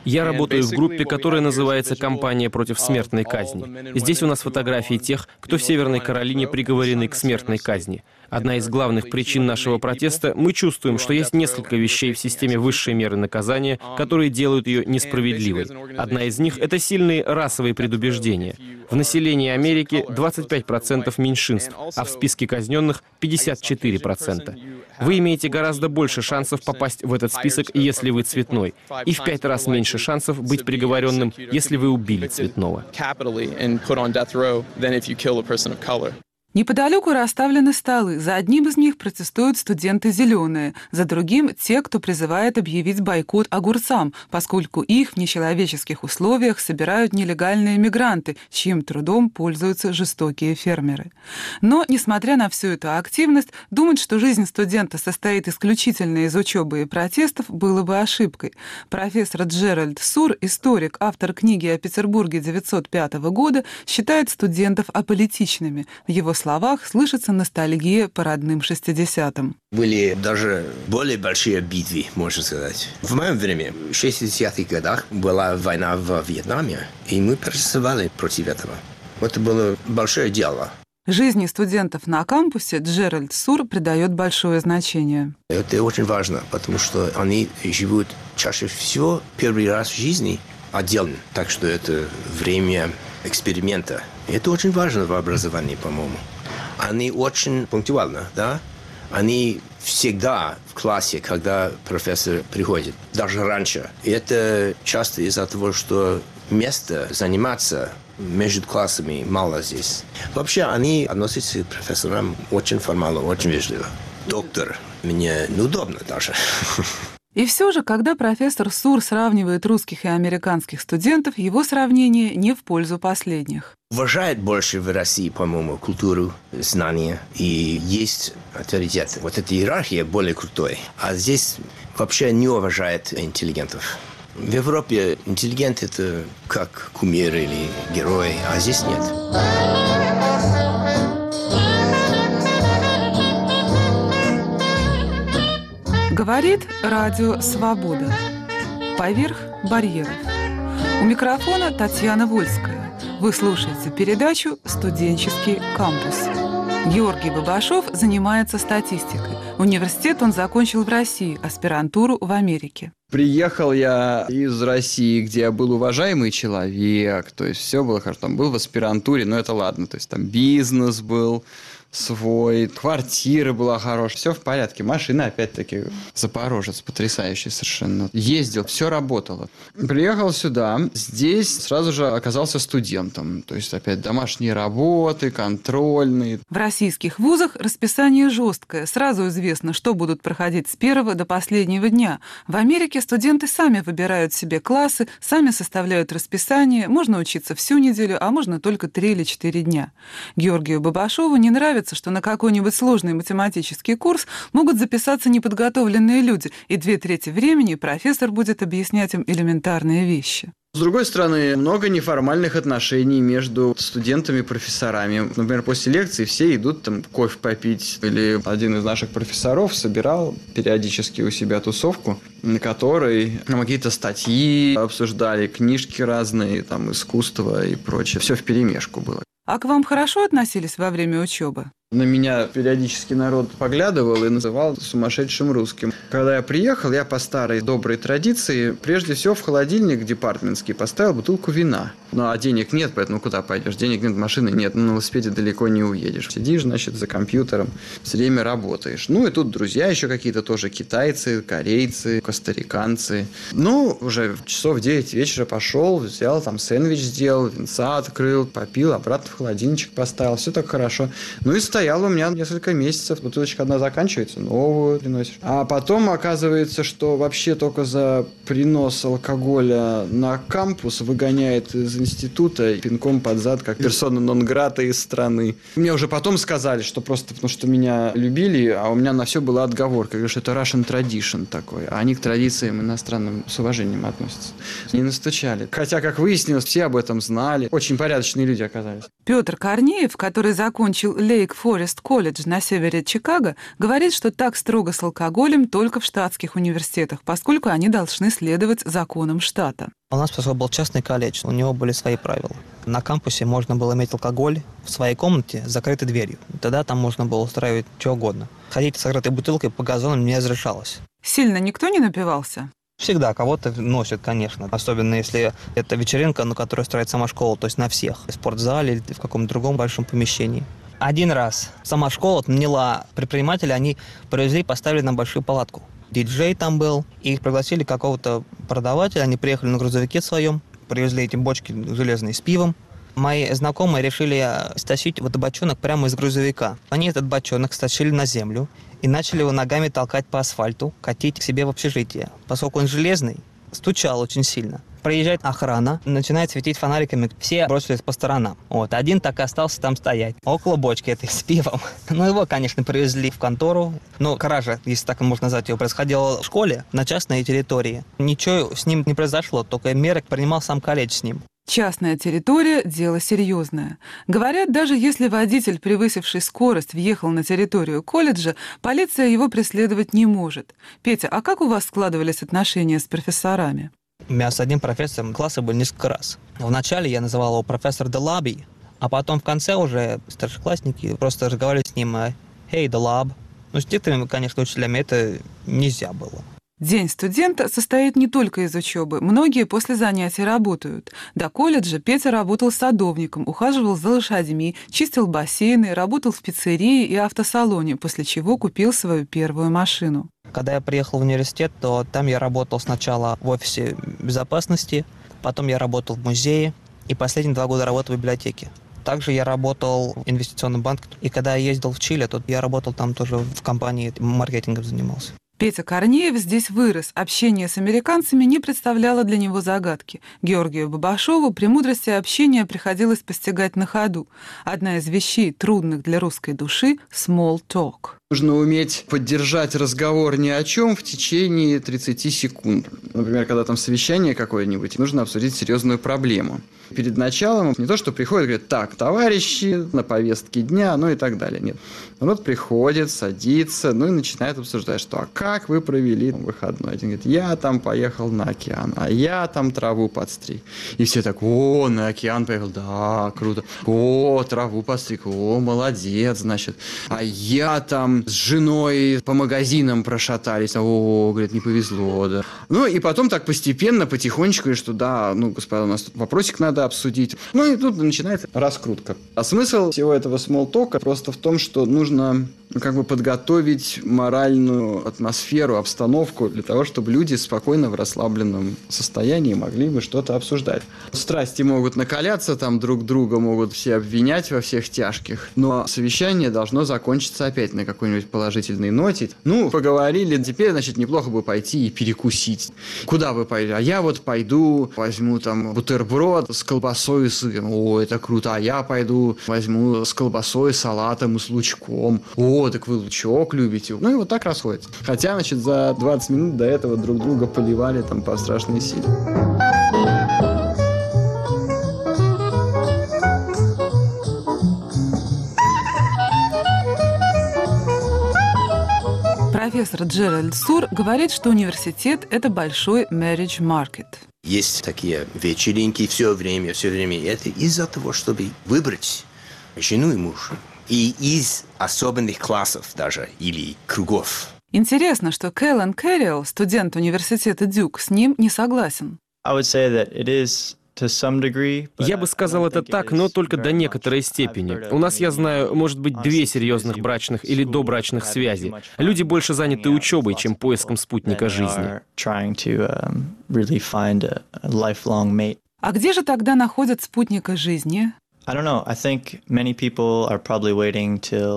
Я работаю в группе, которая называется «Компания против смертной казни». Здесь у нас фотографии тех, кто в Северной Каролине приговорены к смертной казни. Одна из главных причин нашего протеста – мы чувствуем, что есть несколько вещей в системе высшей меры наказания, которые делают ее несправедливой. Одна из них – это сильные расовые предубеждения. В населении Америки 25% меньшинств, а в списке казненных 54%. Вы имеете гораздо больше шансов попасть в этот список, если вы цветной, и в пять раз меньше шансов быть приговоренным, если вы убили цветного. Неподалеку расставлены столы. За одним из них протестуют студенты «Зеленые», за другим — те, кто призывает объявить бойкот огурцам, поскольку их в нечеловеческих условиях собирают нелегальные мигранты, чьим трудом пользуются жестокие фермеры. Но, несмотря на всю эту активность, думать, что жизнь студента состоит исключительно из учебы и протестов, было бы ошибкой. Профессор Джеральд Сур, историк, автор книги о Петербурге 905 года, считает студентов аполитичными. В его словах слышится ностальгия по родным 60-м. Были даже более большие битвы, можно сказать. В моем время, в 60-х годах, была война в Вьетнаме, и мы протестовали против этого. Это было большое дело. Жизни студентов на кампусе Джеральд Сур придает большое значение. Это очень важно, потому что они живут чаще всего первый раз в жизни отдельно. Так что это время эксперимента. И это очень важно в образовании, по-моему. Они очень пунктуально, да? Они всегда в классе, когда профессор приходит, даже раньше. И это часто из-за того, что место заниматься между классами мало здесь. Вообще они относятся к профессорам очень формально, очень вежливо. Доктор, мне неудобно даже. И все же, когда профессор Сур сравнивает русских и американских студентов, его сравнение не в пользу последних. Уважает больше в России, по-моему, культуру, знания, и есть авторитет. Вот эта иерархия более крутой. А здесь вообще не уважает интеллигентов. В Европе интеллигент – это как кумир или герой, а здесь нет. Говорит Радио Свобода. Поверх барьеров. У микрофона Татьяна Вольская. Вы слушаете передачу «Студенческий кампус». Георгий Бабашов занимается статистикой. Университет он закончил в России, аспирантуру в Америке. Приехал я из России, где я был уважаемый человек, то есть все было хорошо. Там был в аспирантуре, но это ладно, то есть там бизнес был, свой, квартира была хорошая, все в порядке. Машина, опять-таки, Запорожец, потрясающий совершенно. Ездил, все работало. Приехал сюда, здесь сразу же оказался студентом. То есть, опять, домашние работы, контрольные. В российских вузах расписание жесткое. Сразу известно, что будут проходить с первого до последнего дня. В Америке студенты сами выбирают себе классы, сами составляют расписание. Можно учиться всю неделю, а можно только три или четыре дня. Георгию Бабашову не нравится нравится, что на какой-нибудь сложный математический курс могут записаться неподготовленные люди, и две трети времени профессор будет объяснять им элементарные вещи. С другой стороны, много неформальных отношений между студентами и профессорами. Например, после лекции все идут там кофе попить. Или один из наших профессоров собирал периодически у себя тусовку, на которой там, какие-то статьи обсуждали, книжки разные, там, искусство и прочее. Все в перемешку было. А к вам хорошо относились во время учебы? На меня периодически народ поглядывал и называл сумасшедшим русским. Когда я приехал, я по старой доброй традиции, прежде всего в холодильник департментский поставил бутылку вина. Ну, а денег нет, поэтому куда пойдешь? Денег нет, машины нет, на велосипеде далеко не уедешь. Сидишь, значит, за компьютером, все время работаешь. Ну, и тут друзья еще какие-то тоже китайцы, корейцы, костариканцы. Ну, уже часов 9 вечера пошел, взял там сэндвич сделал, винца открыл, попил, обратно в холодильничек поставил. Все так хорошо. Ну, и стояла у меня несколько месяцев. Бутылочка одна заканчивается, новую приносишь. А потом оказывается, что вообще только за принос алкоголя на кампус выгоняет из института пинком под зад, как персона нон-грата из страны. Мне уже потом сказали, что просто потому что меня любили, а у меня на все была отговорка. Что это Russian tradition такой. А они к традициям иностранным с уважением относятся. Не настучали. Хотя, как выяснилось, все об этом знали. Очень порядочные люди оказались. Петр Корнеев, который закончил Лейк Форест колледж на севере Чикаго, говорит, что так строго с алкоголем только в штатских университетах, поскольку они должны следовать законам штата. У нас поскольку был частный колледж, у него были свои правила. На кампусе можно было иметь алкоголь в своей комнате с закрытой дверью. Тогда там можно было устраивать что угодно. Ходить с закрытой бутылкой по газонам не разрешалось. Сильно никто не напивался? Всегда кого-то носит, конечно. Особенно если это вечеринка, на которой устраивает сама школа, то есть на всех. В спортзале или в каком-то другом большом помещении. Один раз сама школа наняла предпринимателя, они привезли поставили на большую палатку. Диджей там был, их пригласили какого-то продавателя, они приехали на грузовике своем, привезли эти бочки железные с пивом. Мои знакомые решили стащить вот бочонок прямо из грузовика. Они этот бочонок стащили на землю и начали его ногами толкать по асфальту, катить к себе в общежитие. Поскольку он железный, стучал очень сильно. Проезжает охрана, начинает светить фонариками, все бросились по сторонам. Вот, один так и остался там стоять, около бочки этой с пивом. Ну, его, конечно, привезли в контору. Ну, кража, если так можно назвать его, происходила в школе, на частной территории. Ничего с ним не произошло, только меры принимал сам колледж с ним. Частная территория – дело серьезное. Говорят, даже если водитель, превысивший скорость, въехал на территорию колледжа, полиция его преследовать не может. Петя, а как у вас складывались отношения с профессорами? У меня с одним профессором классы были несколько раз. Вначале я называл его профессор Делаби, а потом в конце уже старшеклассники просто разговаривали с ним «Hey, Делаб». Ну, с некоторыми, конечно, учителями это нельзя было. День студента состоит не только из учебы. Многие после занятий работают. До колледжа Петя работал садовником, ухаживал за лошадьми, чистил бассейны, работал в пиццерии и автосалоне, после чего купил свою первую машину. Когда я приехал в университет, то там я работал сначала в офисе безопасности, потом я работал в музее, и последние два года работал в библиотеке. Также я работал в инвестиционном банке. И когда я ездил в Чили, то я работал там тоже в компании, маркетингом занимался. Петя Корнеев здесь вырос. Общение с американцами не представляло для него загадки. Георгию Бабашову премудрости общения приходилось постигать на ходу. Одна из вещей, трудных для русской души – small talk. Нужно уметь поддержать разговор ни о чем в течение 30 секунд. Например, когда там совещание какое-нибудь, нужно обсудить серьезную проблему. Перед началом не то, что приходит и говорит, так, товарищи, на повестке дня, ну и так далее. Нет. Народ приходит, садится, ну и начинает обсуждать, что а как вы провели выходной? Один говорит, я там поехал на океан, а я там траву подстриг. И все так, о, на океан поехал, да, круто. О, траву подстриг, о, молодец, значит. А я там с женой по магазинам прошатались, о, говорит, не повезло, да. Ну и потом так постепенно, потихонечку, что да, ну, господа, у нас тут вопросик надо обсудить. Ну и тут начинается раскрутка. А смысл всего этого смолтока просто в том, что нужно ну, как бы подготовить моральную атмосферу, обстановку для того, чтобы люди спокойно в расслабленном состоянии могли бы что-то обсуждать. Страсти могут накаляться, там друг друга могут все обвинять во всех тяжких, но совещание должно закончиться опять на какой-нибудь положительной ноте. Ну, поговорили, теперь, значит, неплохо бы пойти и перекусить. Куда вы пойдете? А я вот пойду, возьму там бутерброд с колбасой и сыром. О, это круто. А я пойду, возьму с колбасой, салатом и с лучком. О, о, так вы лучок любите. Ну и вот так расходятся. Хотя, значит, за 20 минут до этого друг друга поливали там по страшной силе. Профессор Джеральд Сур говорит, что университет – это большой marriage market. Есть такие вечеринки все время, все время. Это из-за того, чтобы выбрать жену и мужа и из особенных классов даже или кругов. Интересно, что Кэллен Кэрриэл, студент университета Дюк, с ним не согласен. Я бы сказал это так, но только до некоторой степени. У нас, я знаю, может быть две серьезных брачных или добрачных связи. Люди больше заняты учебой, чем поиском спутника жизни. А где же тогда находят спутника жизни?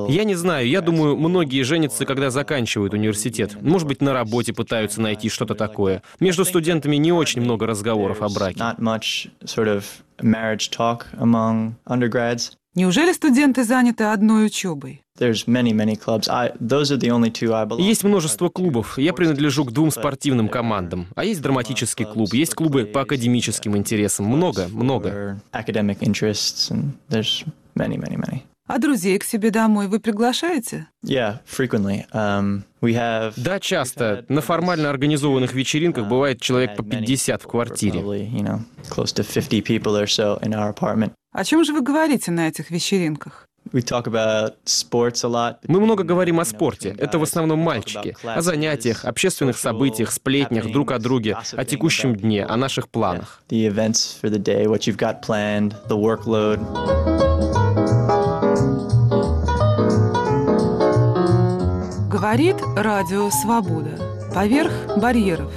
Я не знаю, я думаю, многие женятся, когда заканчивают университет. Может быть, на работе пытаются найти что-то такое. Между студентами не очень много разговоров о браке. Неужели студенты заняты одной учебой? Есть множество клубов. Я принадлежу к двум спортивным командам. А есть драматический клуб, есть клубы по академическим интересам. Много, много. А друзей к себе домой вы приглашаете? Um, да, часто. На формально организованных вечеринках бывает человек по 50 в квартире. О чем же вы говорите на этих вечеринках? Мы много говорим о спорте. Это в основном мальчики. О занятиях, общественных событиях, сплетнях друг о друге, о текущем дне, о наших планах. Говорит Радио Свобода. Поверх барьеров.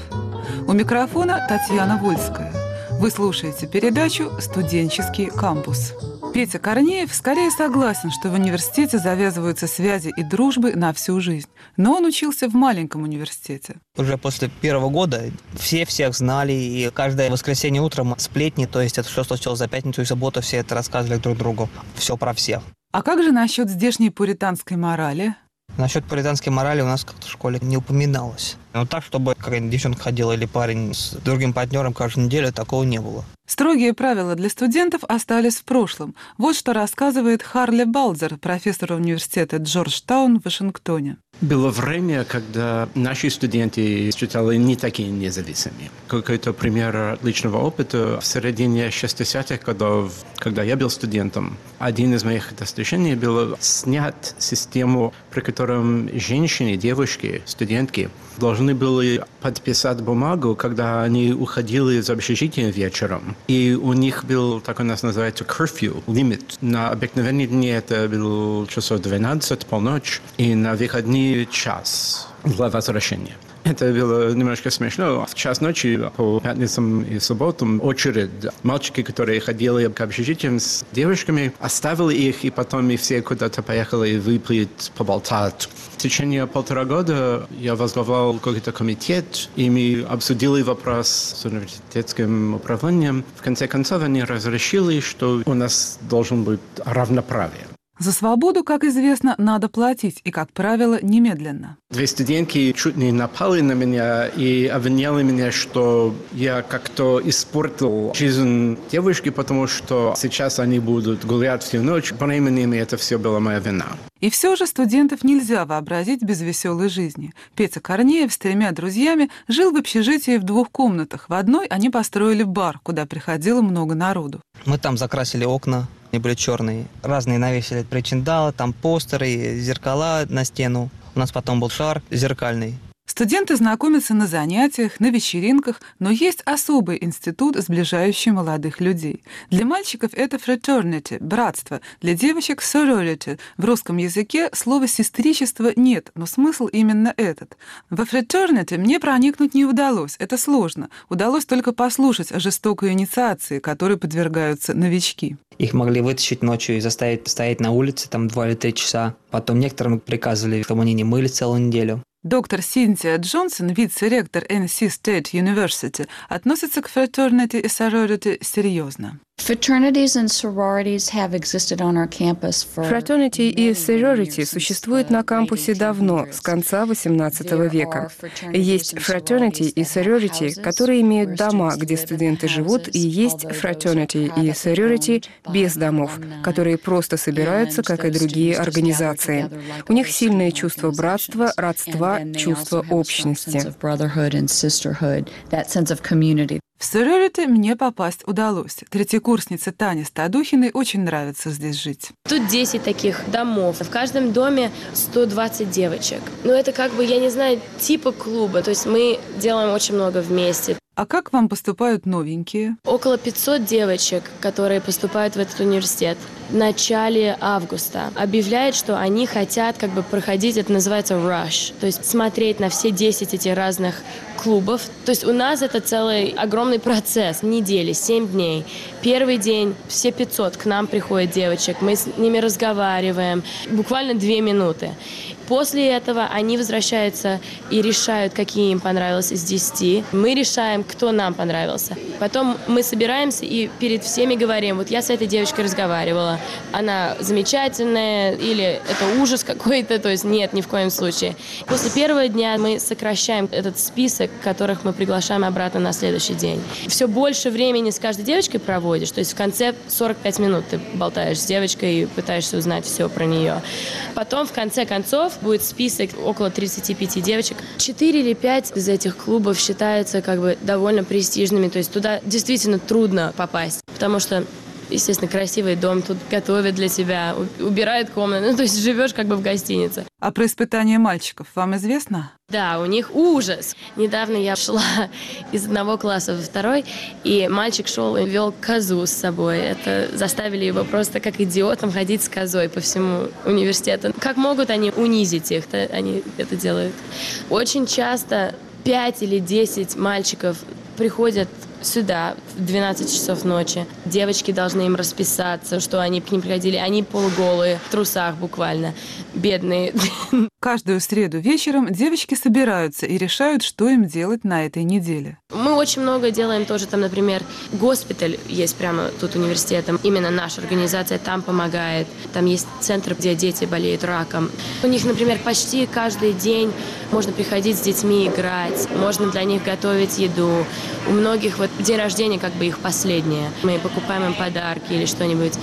У микрофона Татьяна Вольская. Вы слушаете передачу «Студенческий кампус». Петя Корнеев скорее согласен, что в университете завязываются связи и дружбы на всю жизнь. Но он учился в маленьком университете. Уже после первого года все всех знали, и каждое воскресенье утром сплетни, то есть это что случилось за пятницу и субботу, все это рассказывали друг другу. Все про всех. А как же насчет здешней пуританской морали? Насчет пуританской морали у нас как-то в школе не упоминалось. Но так, чтобы какая-нибудь девчонка ходила или парень с другим партнером каждую неделю, такого не было. Строгие правила для студентов остались в прошлом. Вот что рассказывает Харли Балдзер, профессор университета Джорджтаун в Вашингтоне. Было время, когда наши студенты считали не такие независимыми. Какой-то пример личного опыта. В середине 60-х годов, когда я был студентом, один из моих достижений было снять систему, при котором женщины, девушки, студентки должны были подписать бумагу, когда они уходили из общежития вечером. И у них был, так у нас называется, curfew, лимит. На обыкновенные дни это был часов 12, полночь, и на выходные час для возвращения. Это было немножко смешно. В час ночи по пятницам и субботам очередь. Мальчики, которые ходили к общежитиям с девушками, оставили их, и потом мы все куда-то поехали выпить, поболтать. В течение полтора года я возглавлял какой-то комитет, и мы обсудили вопрос с университетским управлением. В конце концов, они разрешили, что у нас должен быть равноправие. За свободу, как известно, надо платить, и, как правило, немедленно. Две студентки чуть не напали на меня и обвиняли меня, что я как-то испортил жизнь девушки, потому что сейчас они будут гулять всю ночь. По времени это все была моя вина. И все же студентов нельзя вообразить без веселой жизни. Петя Корнеев с тремя друзьями жил в общежитии в двух комнатах. В одной они построили бар, куда приходило много народу. Мы там закрасили окна, они были черные. Разные навесили причиндалы, там постеры, зеркала на стену. У нас потом был шар зеркальный. Студенты знакомятся на занятиях, на вечеринках, но есть особый институт, сближающий молодых людей. Для мальчиков это fraternity, братство, для девочек sorority. В русском языке слова «сестричество» нет, но смысл именно этот. Во fraternity мне проникнуть не удалось, это сложно. Удалось только послушать о жестокой инициации, которой подвергаются новички. Их могли вытащить ночью и заставить стоять на улице там два или три часа. Потом некоторым приказывали, чтобы они не мыли целую неделю. Доктор Синтия Джонсон, вице-ректор NC State University, относится к fraternity и sorority серьезно. Fraternity и sorority существуют на кампусе давно, с конца XVIII века. Есть fraternity и sorority, которые имеют дома, где студенты живут, и есть fraternity и sorority без домов, которые просто собираются, как и другие организации. У них сильное чувство братства, родства, чувство общности. В Sorority мне попасть удалось. Третьекурснице Тане Стадухиной очень нравится здесь жить. Тут 10 таких домов. В каждом доме 120 девочек. Но это как бы, я не знаю, типа клуба. То есть мы делаем очень много вместе. А как вам поступают новенькие? Около 500 девочек, которые поступают в этот университет. Начале августа объявляет, что они хотят как бы проходить, это называется rush, то есть смотреть на все 10 этих разных клубов. То есть у нас это целый огромный процесс, недели, 7 дней. Первый день все 500 к нам приходят девочек, мы с ними разговариваем, буквально 2 минуты. После этого они возвращаются и решают, какие им понравилось из 10. Мы решаем, кто нам понравился. Потом мы собираемся и перед всеми говорим, вот я с этой девочкой разговаривала, она замечательная или это ужас какой-то, то есть нет, ни в коем случае. После первого дня мы сокращаем этот список, которых мы приглашаем обратно на следующий день. Все больше времени с каждой девочкой проводишь, то есть в конце 45 минут ты болтаешь с девочкой и пытаешься узнать все про нее. Потом в конце концов будет список около 35 девочек. Четыре или пять из этих клубов считаются как бы довольно престижными, то есть туда действительно трудно попасть, потому что естественно, красивый дом, тут готовят для тебя, убирают комнаты, ну, то есть живешь как бы в гостинице. А про испытания мальчиков вам известно? Да, у них ужас. Недавно я шла из одного класса во второй, и мальчик шел и вел козу с собой. Это заставили его просто как идиотом ходить с козой по всему университету. Как могут они унизить их, то они это делают. Очень часто 5 или 10 мальчиков приходят сюда в 12 часов ночи. Девочки должны им расписаться, что они к ним приходили. Они полуголые, в трусах буквально. Бедные. Каждую среду вечером девочки собираются и решают, что им делать на этой неделе. Мы очень много делаем тоже там, например, госпиталь есть прямо тут университетом. Именно наша организация там помогает. Там есть центр, где дети болеют раком. У них, например, почти каждый день можно приходить с детьми играть, можно для них готовить еду. У многих вот день рождения как бы их последнее. Мы покупаем им подарки или что-нибудь.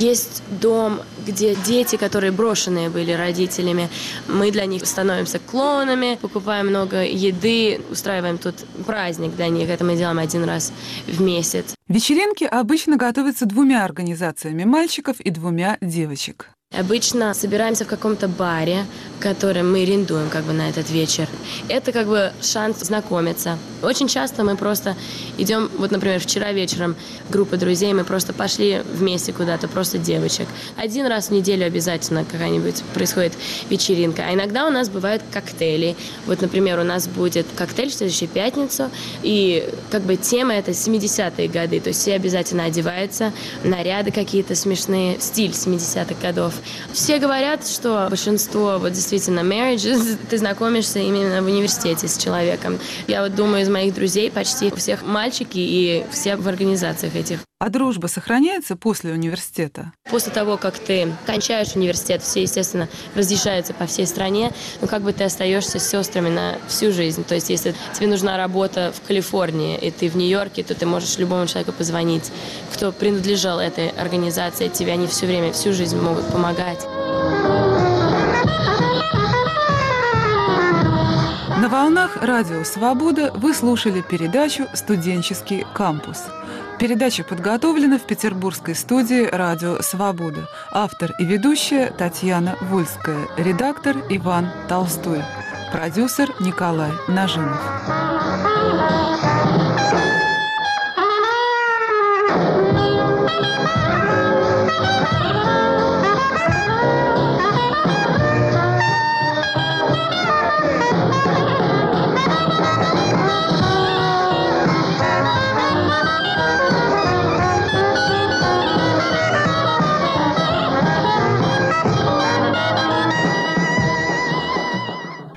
Есть дом, где дети, которые брошенные были родителями, мы для них становимся клонами, покупаем много еды, устраиваем тут праздник для них. Это мы делаем один раз в месяц. Вечеринки обычно готовятся двумя организациями мальчиков и двумя девочек. Обычно собираемся в каком-то баре, который мы арендуем как бы на этот вечер. Это как бы шанс знакомиться. Очень часто мы просто идем, вот, например, вчера вечером группа друзей, мы просто пошли вместе куда-то, просто девочек. Один раз в неделю обязательно какая-нибудь происходит вечеринка. А иногда у нас бывают коктейли. Вот, например, у нас будет коктейль в следующую пятницу, и как бы тема это 70-е годы, то есть все обязательно одеваются, наряды какие-то смешные, стиль 70-х годов. Все говорят, что большинство вот действительно marriages, ты знакомишься именно в университете с человеком. Я вот думаю, из моих друзей почти всех мальчики и все в организациях этих. А дружба сохраняется после университета? После того, как ты кончаешь университет, все, естественно, разъезжаются по всей стране, но как бы ты остаешься с сестрами на всю жизнь. То есть, если тебе нужна работа в Калифорнии, и ты в Нью-Йорке, то ты можешь любому человеку позвонить, кто принадлежал этой организации, тебе они все время, всю жизнь могут помогать. На волнах Радио Свобода вы слушали передачу «Студенческий кампус». Передача подготовлена в петербургской студии «Радио Свобода». Автор и ведущая Татьяна Вольская, редактор Иван Толстой, продюсер Николай Нажимов.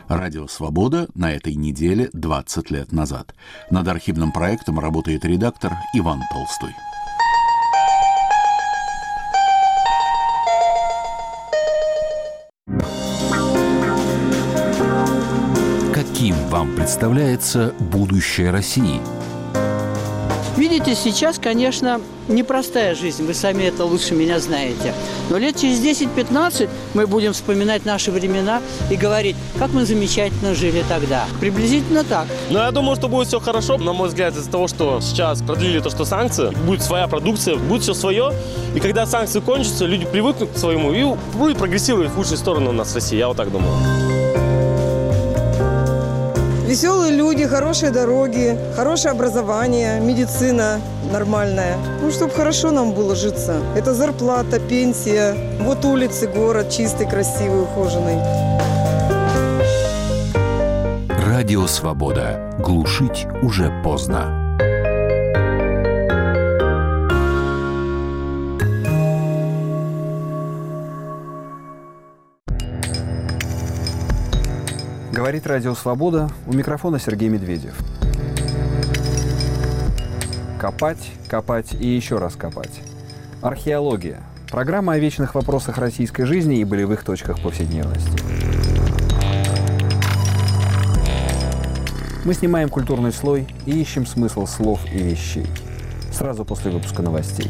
Радио «Свобода» на этой неделе 20 лет назад. Над архивным проектом работает редактор Иван Толстой. Каким вам представляется будущее России? Видите, сейчас, конечно, непростая жизнь, вы сами это лучше меня знаете. Но лет через 10-15 мы будем вспоминать наши времена и говорить, как мы замечательно жили тогда. Приблизительно так. Но я думаю, что будет все хорошо, на мой взгляд, из-за того, что сейчас продлили то, что санкции, будет своя продукция, будет все свое. И когда санкции кончатся, люди привыкнут к своему и будет прогрессировать в лучшую сторону у нас в России, я вот так думаю. Веселые люди, хорошие дороги, хорошее образование, медицина нормальная. Ну, чтобы хорошо нам было житься. Это зарплата, пенсия. Вот улицы, город чистый, красивый, ухоженный. Радио «Свобода». Глушить уже поздно. Говорит Радио Свобода. У микрофона Сергей Медведев. Копать, копать и еще раз копать. Археология. Программа о вечных вопросах российской жизни и болевых точках повседневности. Мы снимаем культурный слой и ищем смысл слов и вещей. Сразу после выпуска новостей.